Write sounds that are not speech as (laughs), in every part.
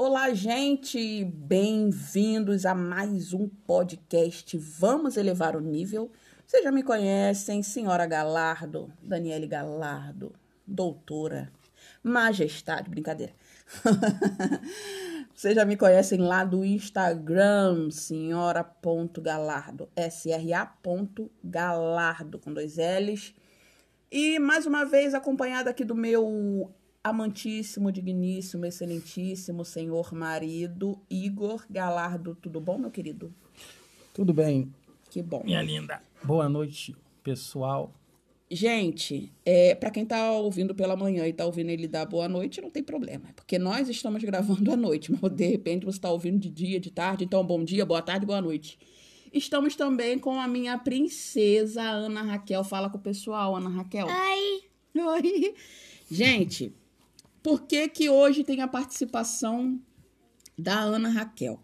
Olá, gente! Bem-vindos a mais um podcast Vamos Elevar o Nível. Vocês já me conhecem, Senhora Galardo, Daniele Galardo, doutora, majestade, brincadeira. (laughs) Vocês já me conhecem lá do Instagram, senhora.galardo, S-R-A.galardo, com dois L's. E mais uma vez acompanhada aqui do meu amantíssimo, digníssimo, excelentíssimo senhor marido, Igor Galardo. Tudo bom, meu querido? Tudo bem. Que bom. Minha linda. Boa noite, pessoal. Gente, é, para quem tá ouvindo pela manhã e tá ouvindo ele dar boa noite, não tem problema. Porque nós estamos gravando à noite, mas de repente você tá ouvindo de dia, de tarde. Então, bom dia, boa tarde, boa noite. Estamos também com a minha princesa, Ana Raquel. Fala com o pessoal, Ana Raquel. Oi. Oi. Gente, por que que hoje tem a participação da Ana Raquel?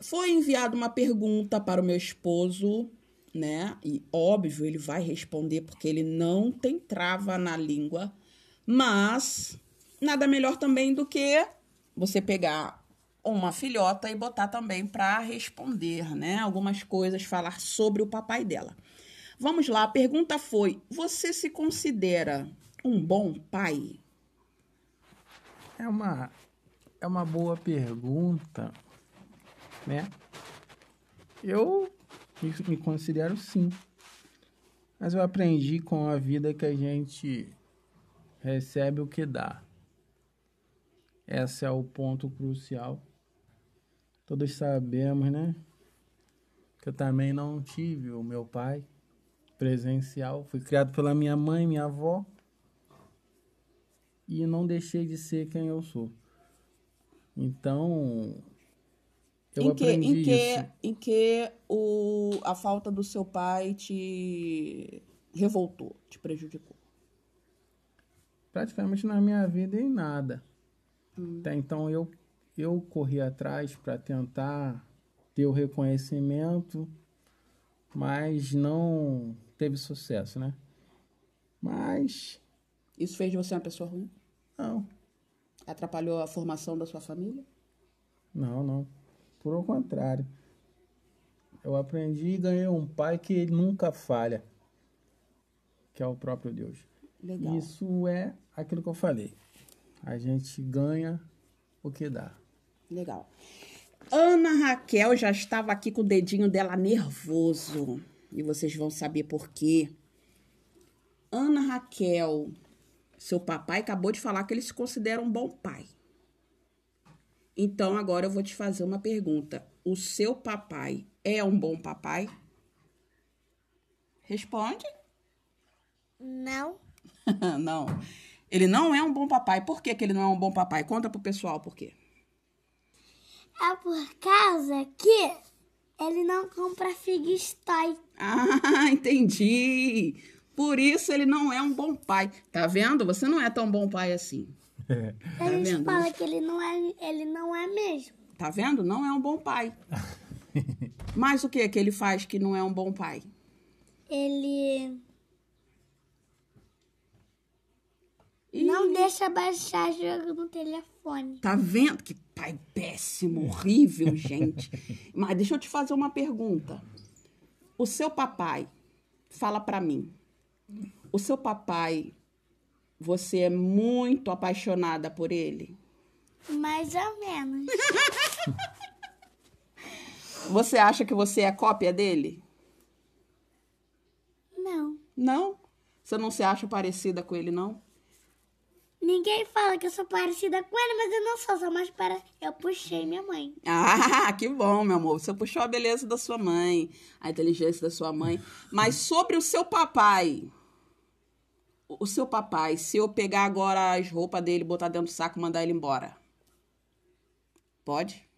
Foi enviada uma pergunta para o meu esposo, né? E óbvio, ele vai responder porque ele não tem trava na língua, mas nada melhor também do que você pegar uma filhota e botar também para responder, né? Algumas coisas, falar sobre o papai dela. Vamos lá, a pergunta foi: você se considera um bom pai? É uma, é uma boa pergunta, né? Eu me, considero sim. Mas eu aprendi com a vida que a gente recebe o que dá. Esse é o ponto crucial. Todos sabemos, né? Que eu também não tive o meu pai presencial. Fui criado pela minha mãe, minha avó. E não deixei de ser quem eu sou. Então, eu em que, aprendi em que, isso. em que o, a falta do seu pai te revoltou, te prejudicou? praticamente na minha vida em nada. Até então eu eu corri atrás para tentar ter o reconhecimento, mas não teve sucesso, né? Mas Isso fez de você uma pessoa ruim? não, Atrapalhou a formação da sua família? não, não. Por o contrário. Eu aprendi e ganhei um pai que ele nunca falha, que é o próprio Deus. Legal. Isso é aquilo que eu falei. A gente ganha o que dá. Legal. Ana Raquel já estava aqui com o dedinho dela nervoso. E vocês vão saber por quê. Ana Raquel, seu papai acabou de falar que ele se considera um bom pai. Então agora eu vou te fazer uma pergunta. O seu papai é um bom papai? Responde. Não. (laughs) não. Ele não é um bom papai. Por que, que ele não é um bom papai? Conta pro pessoal por quê. É por causa que ele não compra Figstoy. Ah, (laughs) entendi. Por isso ele não é um bom pai. Tá vendo? Você não é tão bom pai assim. A gente vendo? fala que ele não é, ele não é mesmo. Tá vendo? Não é um bom pai. (laughs) Mas o que que ele faz que não é um bom pai? Ele não deixa baixar jogo no telefone. Tá vendo? Que pai péssimo, horrível, (laughs) gente. Mas deixa eu te fazer uma pergunta. O seu papai, fala pra mim. O seu papai, você é muito apaixonada por ele? Mais ou menos. (laughs) Você acha que você é cópia dele? Não. Não? Você não se acha parecida com ele, não? Ninguém fala que eu sou parecida com ele, mas eu não sou, só mais para. Eu puxei minha mãe. (laughs) Ah, que bom, meu amor. Você puxou a beleza da sua mãe, a inteligência da sua mãe. Mas sobre o seu papai. O seu papai, se eu pegar agora as roupas dele, botar dentro do saco e mandar ele embora. Pode?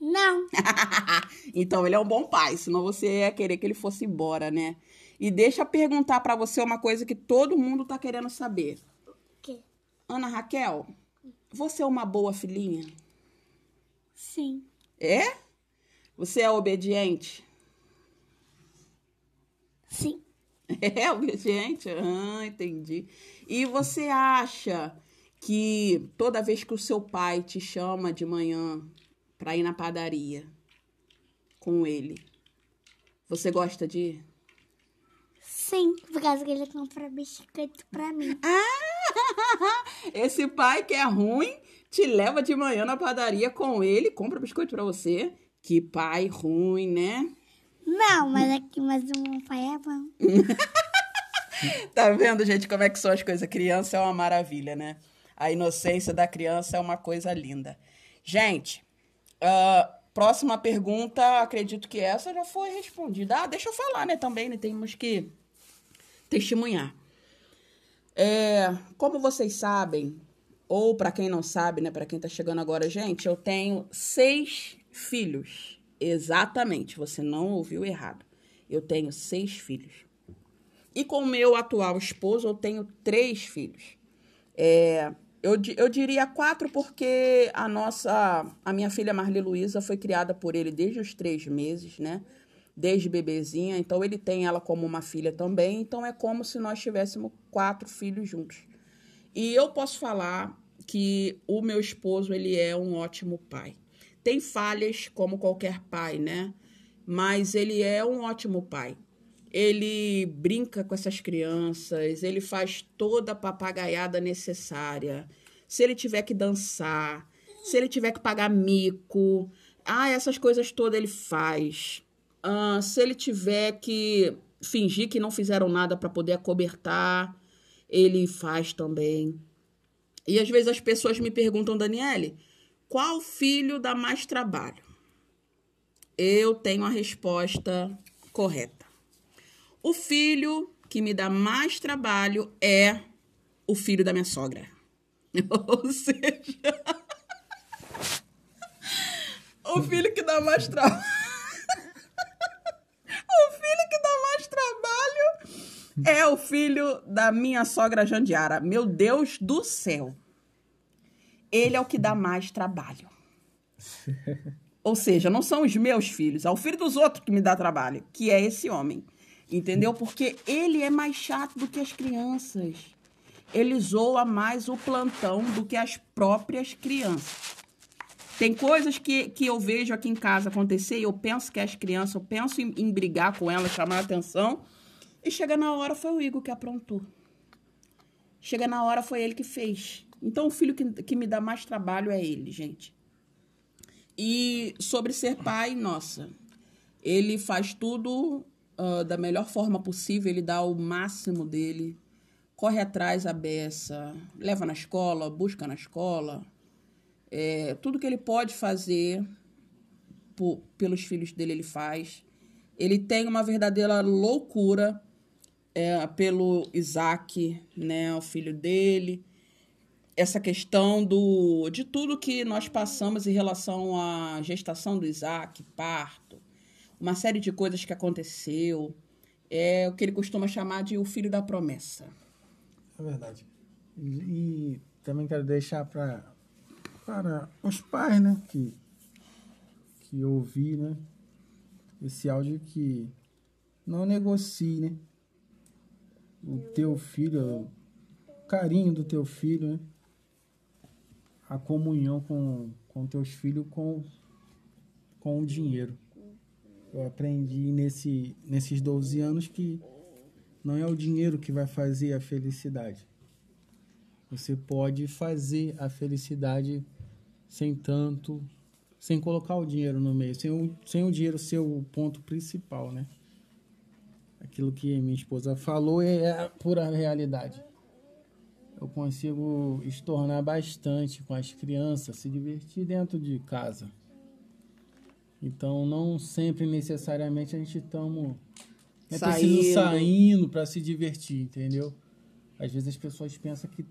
Não. (laughs) então ele é um bom pai, senão você ia querer que ele fosse embora, né? E deixa eu perguntar pra você uma coisa que todo mundo tá querendo saber. Que? Ana Raquel, você é uma boa filhinha? Sim. É? Você é obediente? Sim. (laughs) É obediente? Ah, entendi. E você acha que toda vez que o seu pai te chama de manhã para ir na padaria com ele, você gosta de ir? Sim, por causa que ele compra biscoito pra mim. (laughs) (laughs) Esse pai que é ruim te leva de manhã na padaria com ele, compra biscoito pra você. Que pai ruim, né? Não, mas aqui, mas o meu pai é bom. (laughs) Tá vendo, gente, como é que são as coisas? Criança é uma maravilha, né? A inocência da criança é uma coisa linda. Gente, ah, próxima pergunta, acredito que essa já foi respondida. Ah, deixa eu falar, né, também, né? Temos que testemunhar. É, como vocês sabem, ou para quem não sabe, né, para quem tá chegando agora, gente, eu tenho seis filhos. Exatamente, você não ouviu errado. Eu tenho seis filhos. E com o meu atual esposo, eu tenho três filhos. É, eu, eu diria quatro porque a nossa, a minha filha Marli Luísa foi criada por ele desde os três meses, né? Desde bebezinha. Então ele tem ela como uma filha também. Então é como se nós tivéssemos quatro filhos juntos. E eu posso falar que o meu esposo ele é um ótimo pai. Tem falhas como qualquer pai, né? Mas ele é um ótimo pai. Ele brinca com essas crianças, ele faz toda a papagaiada necessária. Se ele tiver que dançar, se ele tiver que pagar mico, ah, essas coisas todas ele faz. Ah, se ele tiver que fingir que não fizeram nada para poder acobertar, ele faz também. E às vezes as pessoas me perguntam, Daniele, qual filho dá mais trabalho? Eu tenho a resposta correta. O filho que me dá mais trabalho é o filho da minha sogra. (laughs) Ou seja, o filho que dá mais trabalho. (laughs) o filho que dá mais trabalho é o filho da minha sogra Jandiara. Meu Deus do céu. Ele é o que dá mais trabalho. (laughs) Ou seja, não são os meus filhos, é o filho dos outros que me dá trabalho, que é esse homem. Entendeu? Porque ele é mais chato do que as crianças. Ele zoa mais o plantão do que as próprias crianças. Tem coisas que, que eu vejo aqui em casa acontecer e eu penso que é as crianças, eu penso em, em brigar com elas, chamar a atenção. E chega na hora, foi o Igor que aprontou. Chega na hora, foi ele que fez. Então, o filho que, que me dá mais trabalho é ele, gente. E sobre ser pai, nossa, ele faz tudo ah, da melhor forma possível, ele dá o máximo dele, corre atrás a beça, leva na escola, busca na escola. É, tudo que ele pode fazer po- pelos filhos dele, ele faz. Ele tem uma verdadeira loucura é, pelo Isaac, né, o filho dele essa questão do de tudo que nós passamos em relação à gestação do Isaac, parto, uma série de coisas que aconteceu, é o que ele costuma chamar de o filho da promessa. É verdade. E, e também quero deixar pra, para os pais, né, que, que ouvir, né, esse áudio que não negocie, né, o teu filho, o carinho do teu filho, né, a comunhão com, com teus filhos com, com o dinheiro. Eu aprendi nesse, nesses 12 anos que não é o dinheiro que vai fazer a felicidade. Você pode fazer a felicidade sem tanto, sem colocar o dinheiro no meio, sem o, sem o dinheiro ser o ponto principal, né? Aquilo que minha esposa falou é a pura realidade. Eu consigo estornar bastante com as crianças, se divertir dentro de casa. Então, não sempre necessariamente a gente estamos é preciso Saindo. saindo para se divertir, entendeu? Às vezes as pessoas pensam que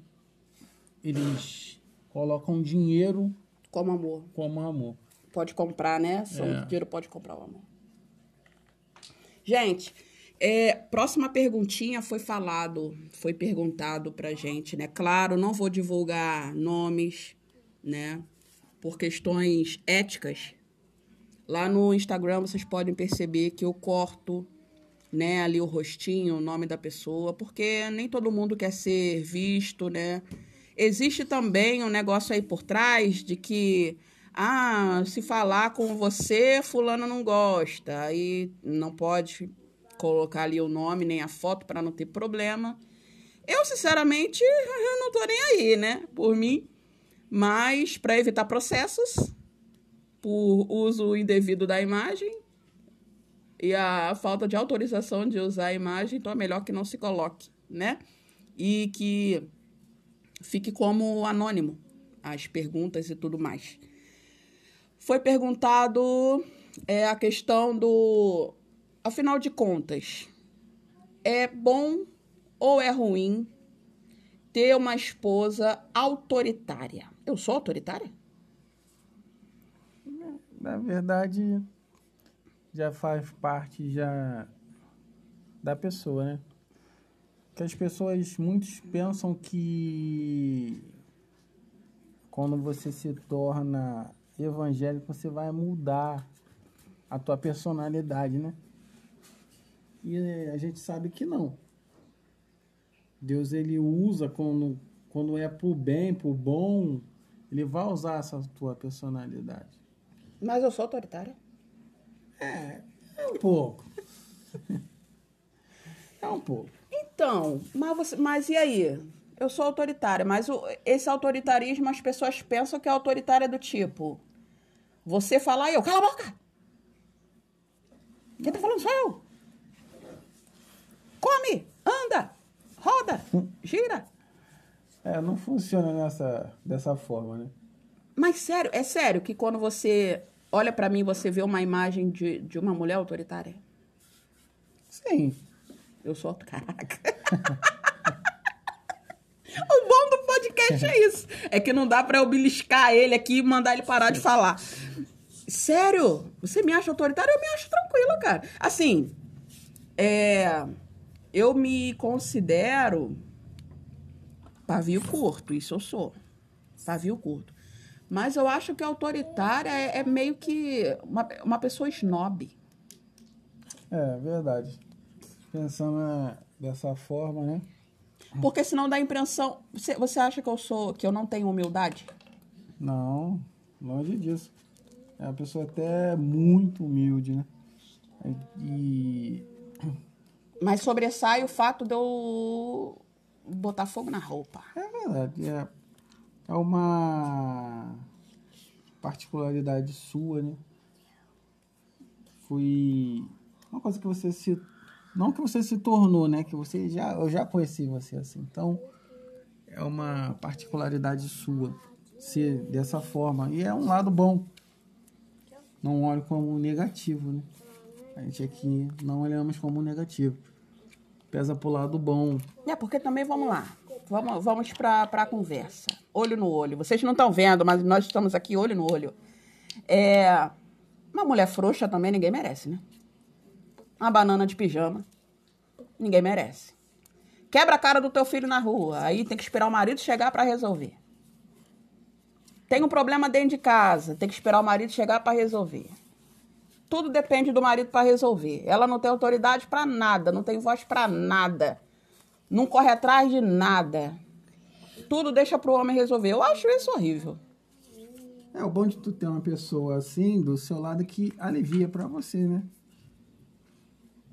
eles colocam dinheiro Como amor. como amor. Pode comprar, né? Só É. dinheiro pode comprar o amor. Gente, é, próxima perguntinha foi falado, foi perguntado pra gente, né? Claro, não vou divulgar nomes, né? Por questões éticas. Lá no Instagram vocês podem perceber que eu corto, né, ali o rostinho, o nome da pessoa, porque nem todo mundo quer ser visto, né? Existe também um negócio aí por trás de que, ah, se falar com você, fulano não gosta, aí não pode colocar ali o nome nem a foto para não ter problema. Eu, sinceramente, (laughs) não tô nem aí, né? Por mim. Mas, para evitar processos por uso indevido da imagem e a falta de autorização de usar a imagem, então é melhor que não se coloque, né? E que fique como anônimo as perguntas e tudo mais. Foi perguntado é, a questão do. Afinal de contas, é bom ou é ruim ter uma esposa autoritária? Eu sou autoritária? Na verdade, já faz parte já da pessoa, né? Que as pessoas, muitos pensam que quando você se torna evangélico, você vai mudar a tua personalidade, né? E a gente sabe que não. Deus ele usa quando, quando é pro bem, pro bom, ele vai usar essa tua personalidade. Mas eu sou autoritária. É, é um pouco. (laughs) é um pouco. Então, mas, você, mas e aí? Eu sou autoritária, mas o, esse autoritarismo as pessoas pensam que é autoritária do tipo. Você falar eu, cala a boca! Quem tá falando sou eu. Come, anda, roda, gira. É, não funciona nessa, dessa forma, né? Mas sério, é sério que quando você olha pra mim, você vê uma imagem de, de uma mulher autoritária? Sim. Eu sou. Caraca. (laughs) o bom do podcast é isso. É que não dá pra eu beliscar ele aqui e mandar ele parar de falar. Sério? Você me acha autoritário? Eu me acho tranquila, cara. Assim, é, eu me considero pavio curto, isso eu sou. Pavio curto. Mas eu acho que autoritária é, é meio que uma, uma pessoa snob. É, verdade. Pensando né, dessa forma, né? Porque senão dá a impressão. Você, você acha que eu sou. que eu não tenho humildade? Não, longe disso. É uma pessoa até muito humilde, né? E. Mas sobressai o fato de eu botar fogo na roupa. É verdade. É, é uma particularidade sua, né? Foi uma coisa que você se. Não que você se tornou, né? Que você já. Eu já conheci você assim. Então, é uma particularidade sua ser dessa forma. E é um lado bom. Não olho como negativo, né? A gente aqui não olhamos como negativo. Pesa pro lado bom. É, porque também, vamos lá. Vamos, vamos pra, pra conversa. Olho no olho. Vocês não estão vendo, mas nós estamos aqui olho no olho. É, uma mulher frouxa também ninguém merece, né? Uma banana de pijama. Ninguém merece. Quebra a cara do teu filho na rua. Aí tem que esperar o marido chegar para resolver. Tem um problema dentro de casa. Tem que esperar o marido chegar para resolver. Tudo depende do marido para resolver. Ela não tem autoridade para nada, não tem voz para nada. Não corre atrás de nada. Tudo deixa pro homem resolver. Eu acho isso horrível. É o bom de tu ter uma pessoa assim do seu lado que alivia para você, né?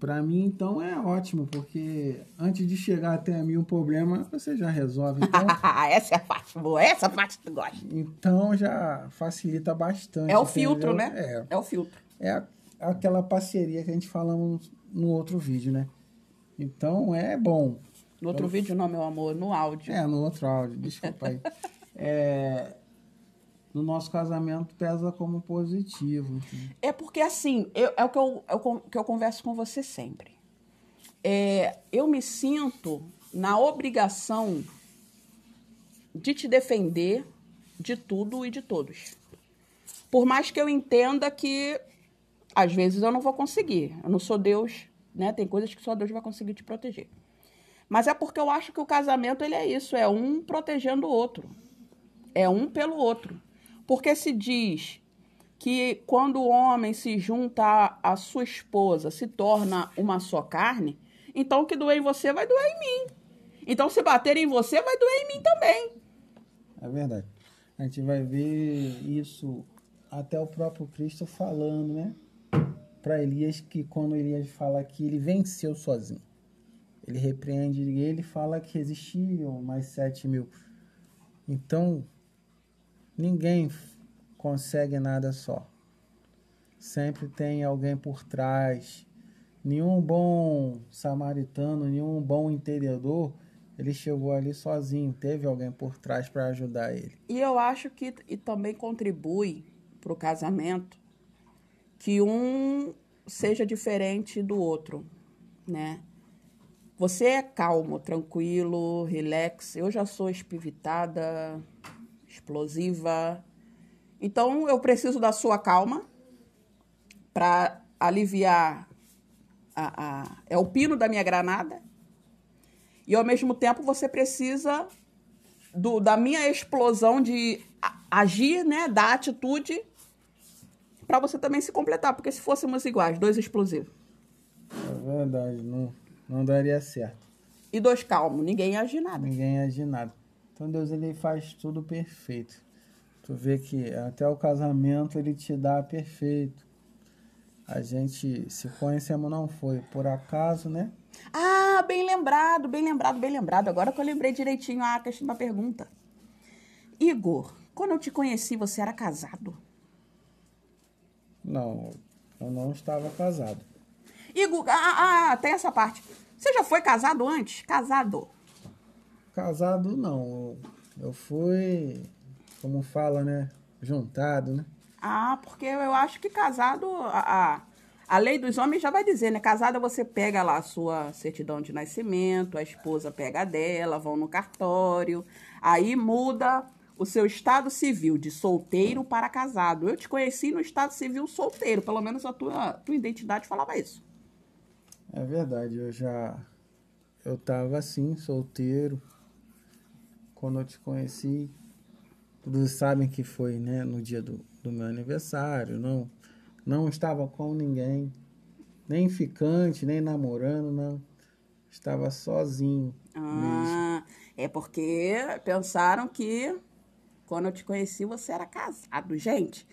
Para mim, então, é ótimo, porque antes de chegar até a mim um problema, você já resolve. Então, (laughs) essa é a parte boa, essa parte tu gosta. então já facilita bastante. É o filtro, né? É, É o filtro. É aquela parceria que a gente falamos no outro vídeo, né? Então é bom. No outro vídeo, não, meu amor, no áudio. É, no outro áudio, desculpa aí. (laughs) É, no nosso casamento pesa como positivo. É porque, assim, eu- é o que eu, é que eu converso com você sempre. É, eu me sinto na obrigação de te defender de tudo e de todos. Por mais que eu entenda que, às vezes, eu não vou conseguir. Eu não sou Deus, né? Tem coisas que só Deus vai conseguir te proteger. Mas é porque eu acho que o casamento ele é isso, é um protegendo o outro. É um pelo outro. Porque se diz que quando o homem se junta à- sua esposa, se torna uma só carne, então o que doer em você vai doer em mim. Então se bater em você vai doer em mim também. É verdade. A gente vai ver isso até o próprio Cristo falando, né? Para Elias, que quando Elias fala que ele venceu sozinho. Ele repreende ele fala que existiam mais sete mil. Então, ninguém consegue nada só. Sempre tem alguém por trás. Nenhum bom samaritano, nenhum bom entendedor, ele chegou ali sozinho. Teve alguém por trás para ajudar ele. E eu acho que e também contribui para o casamento que um seja diferente do outro, né? Você é calmo, tranquilo, relax. Eu já sou espivitada, explosiva. Então eu preciso da sua calma para aliviar a, a, é o pino da minha granada. E ao mesmo tempo você precisa do, da minha explosão de agir, né, da atitude para você também se completar, porque se fôssemos iguais, dois explosivos. É verdade, não não daria certo. E dois calmos, ninguém age nada. Ninguém age nada. Então Deus ele faz tudo perfeito. Tu vê que até o casamento ele te dá perfeito. A gente se conhecemos não foi por acaso, né? Ah, bem lembrado, bem lembrado, bem lembrado. Agora que eu lembrei direitinho a questão da pergunta. Igor, quando eu te conheci, você era casado? Não, eu não estava casado. Igor, ah, ah, ah, tem essa parte. Você já foi casado antes? Casado? Casado não. Eu fui, como fala, né? Juntado, né? Ah, porque eu acho que casado. A, a, a lei dos homens já vai dizer, né? Casada você pega lá a sua certidão de nascimento, a esposa pega a dela, vão no cartório, aí muda o seu estado civil de solteiro para casado. Eu te conheci no estado civil solteiro, pelo menos a tua, tua identidade falava isso. É verdade, eu já. Eu tava assim, solteiro. Quando eu te conheci, todos sabem que foi, né, no dia do, do meu aniversário. Não, não estava com ninguém, nem ficante, nem namorando, não. Estava sozinho. Ah, mesmo. é porque pensaram que quando eu te conheci você era casado. Gente,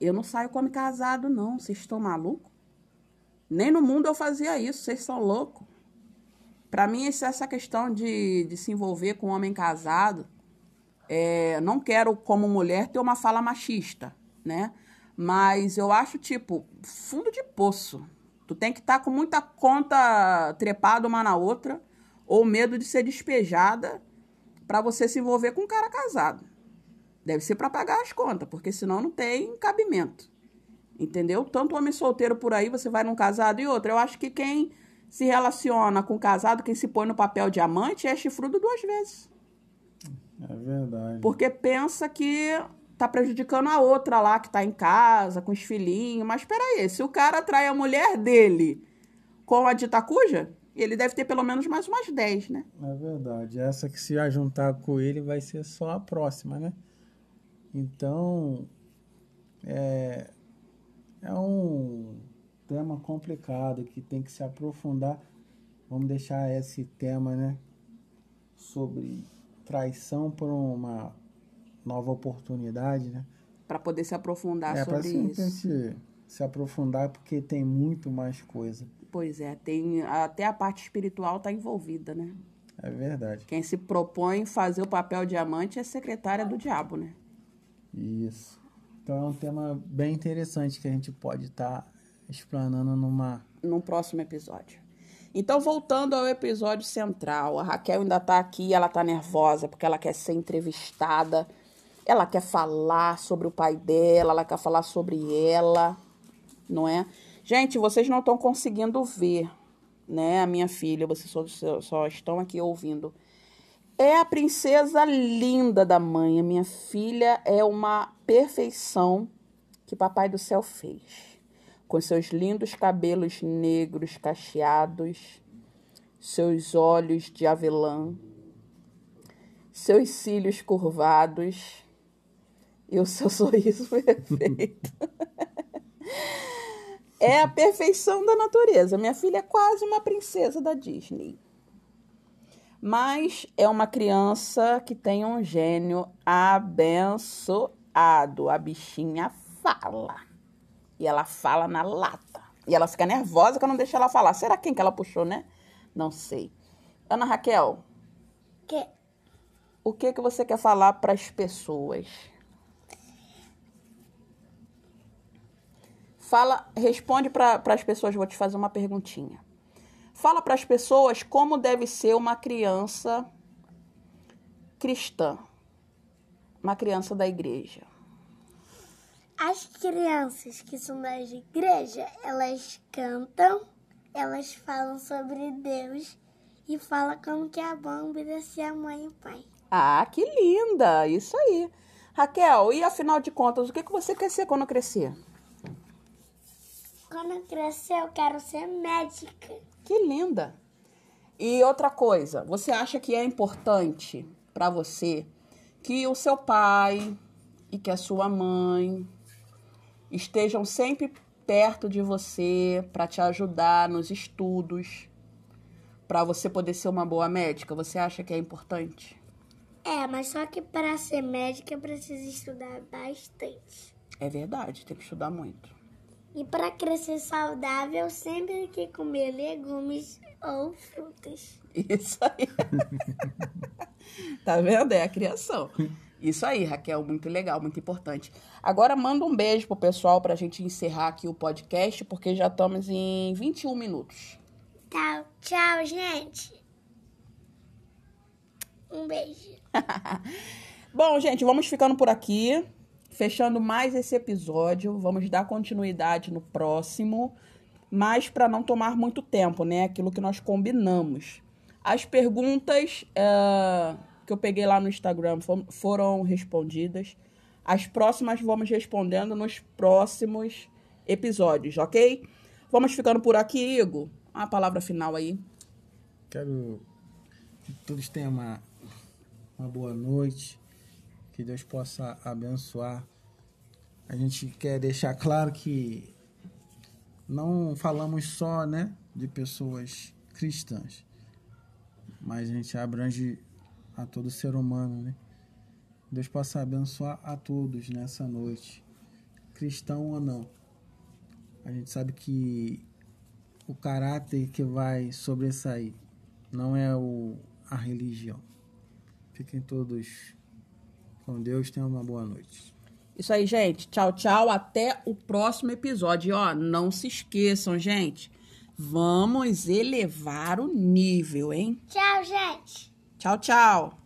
eu não saio como casado, não. Vocês estão malucos? Nem no mundo eu fazia isso, vocês são loucos. Para mim, essa questão de, de se envolver com um homem casado, é, não quero, como mulher, ter uma fala machista, né? Mas eu acho, tipo, fundo de poço. Tu tem que estar tá com muita conta trepada uma na outra, ou medo de ser despejada, para você se envolver com um cara casado. Deve ser para pagar as contas, porque senão não tem cabimento. Entendeu? Tanto homem solteiro por aí, você vai num casado e outro. Eu acho que quem se relaciona com casado, quem se põe no papel de amante, é chifrudo duas vezes. É verdade. Porque pensa que tá prejudicando a outra lá que tá em casa, com os filhinhos. Mas peraí, se o cara atrai a mulher dele com a dita cuja, ele deve ter pelo menos mais umas 10, né? É verdade. Essa que se juntar com ele vai ser só a próxima, né? Então, é, é um tema complicado que tem que se aprofundar. Vamos deixar esse tema, né? Sobre traição por uma nova oportunidade, né? Para poder se aprofundar é, sobre isso. É, se, se aprofundar porque tem muito mais coisa. Pois é, tem até a parte espiritual está envolvida, né? É verdade. Quem se propõe fazer o papel diamante é secretária do diabo, né? Isso. Então é um tema bem interessante que a gente pode estar tá explanando numa num próximo episódio. Então, voltando ao episódio central, a Raquel ainda está aqui, ela está nervosa porque ela quer ser entrevistada, ela quer falar sobre o pai dela, ela quer falar sobre ela, não é? Gente, vocês não estão conseguindo ver, né, a minha filha, vocês só, só estão aqui ouvindo. É a princesa linda da mãe. A minha filha é uma perfeição que Papai do Céu fez. Com seus lindos cabelos negros cacheados, seus olhos de avelã, seus cílios curvados e o seu (laughs) sorriso perfeito. (laughs) é a perfeição da natureza. Minha filha é quase uma princesa da Disney. Mas é uma criança que tem um gênio abençoado. A bichinha fala. E ela fala na lata. E ela fica nervosa que eu não deixo ela falar. Será quem que ela puxou, né? Não sei. Ana Raquel, Que o que que você quer falar para as pessoas? Fala, responde para as pessoas, vou te fazer uma perguntinha. Fala para as pessoas como deve ser uma criança cristã, uma criança da igreja. as crianças que são das igreja, elas cantam, elas falam sobre Deus e falam como que é bom obedecer a mãe e o pai. Ah, que linda! Isso aí. Raquel, e afinal de contas, o que, que você quer ser quando crescer? Quando eu crescer, eu quero ser médica. Que linda! E outra coisa, você acha que é importante para você que o seu pai e que a sua mãe estejam sempre perto de você para te ajudar nos estudos, para você poder ser uma boa médica? Você acha que é importante? É, mas só que para ser médica precisa estudar bastante. É verdade, tem que estudar muito. E para crescer saudável, sempre tem que comer legumes ou frutas. Isso aí. (laughs) tá vendo? É a criação. Isso aí, Raquel, muito legal, muito importante. Agora manda um beijo pro pessoal pra gente encerrar aqui o podcast, porque já estamos em 21 minutos. Tchau, tchau, gente. Um beijo. (laughs) Bom, gente, vamos ficando por aqui, fechando mais esse episódio. Vamos dar continuidade no próximo, mas para não tomar muito tempo, né? Aquilo que nós combinamos. As perguntas eh, que eu peguei lá no Instagram foram respondidas. As próximas vamos respondendo nos próximos episódios, ok? Vamos ficando por aqui, Igor. Uma palavra final aí. Quero que todos tenham uma, uma boa noite, que Deus possa abençoar. A gente quer deixar claro que não falamos só né, de pessoas cristãs, mas a gente abrange a todo ser humano. Né? Deus possa abençoar a todos nessa noite, cristão ou não. A gente sabe que o caráter que vai sobressair não é o, a religião. Fiquem todos com Deus, tenham uma boa noite. Isso aí, gente. Tchau, tchau. Até o próximo episódio. E, ó, não se esqueçam, gente. Vamos elevar o nível, hein? Tchau, gente. Tchau, tchau.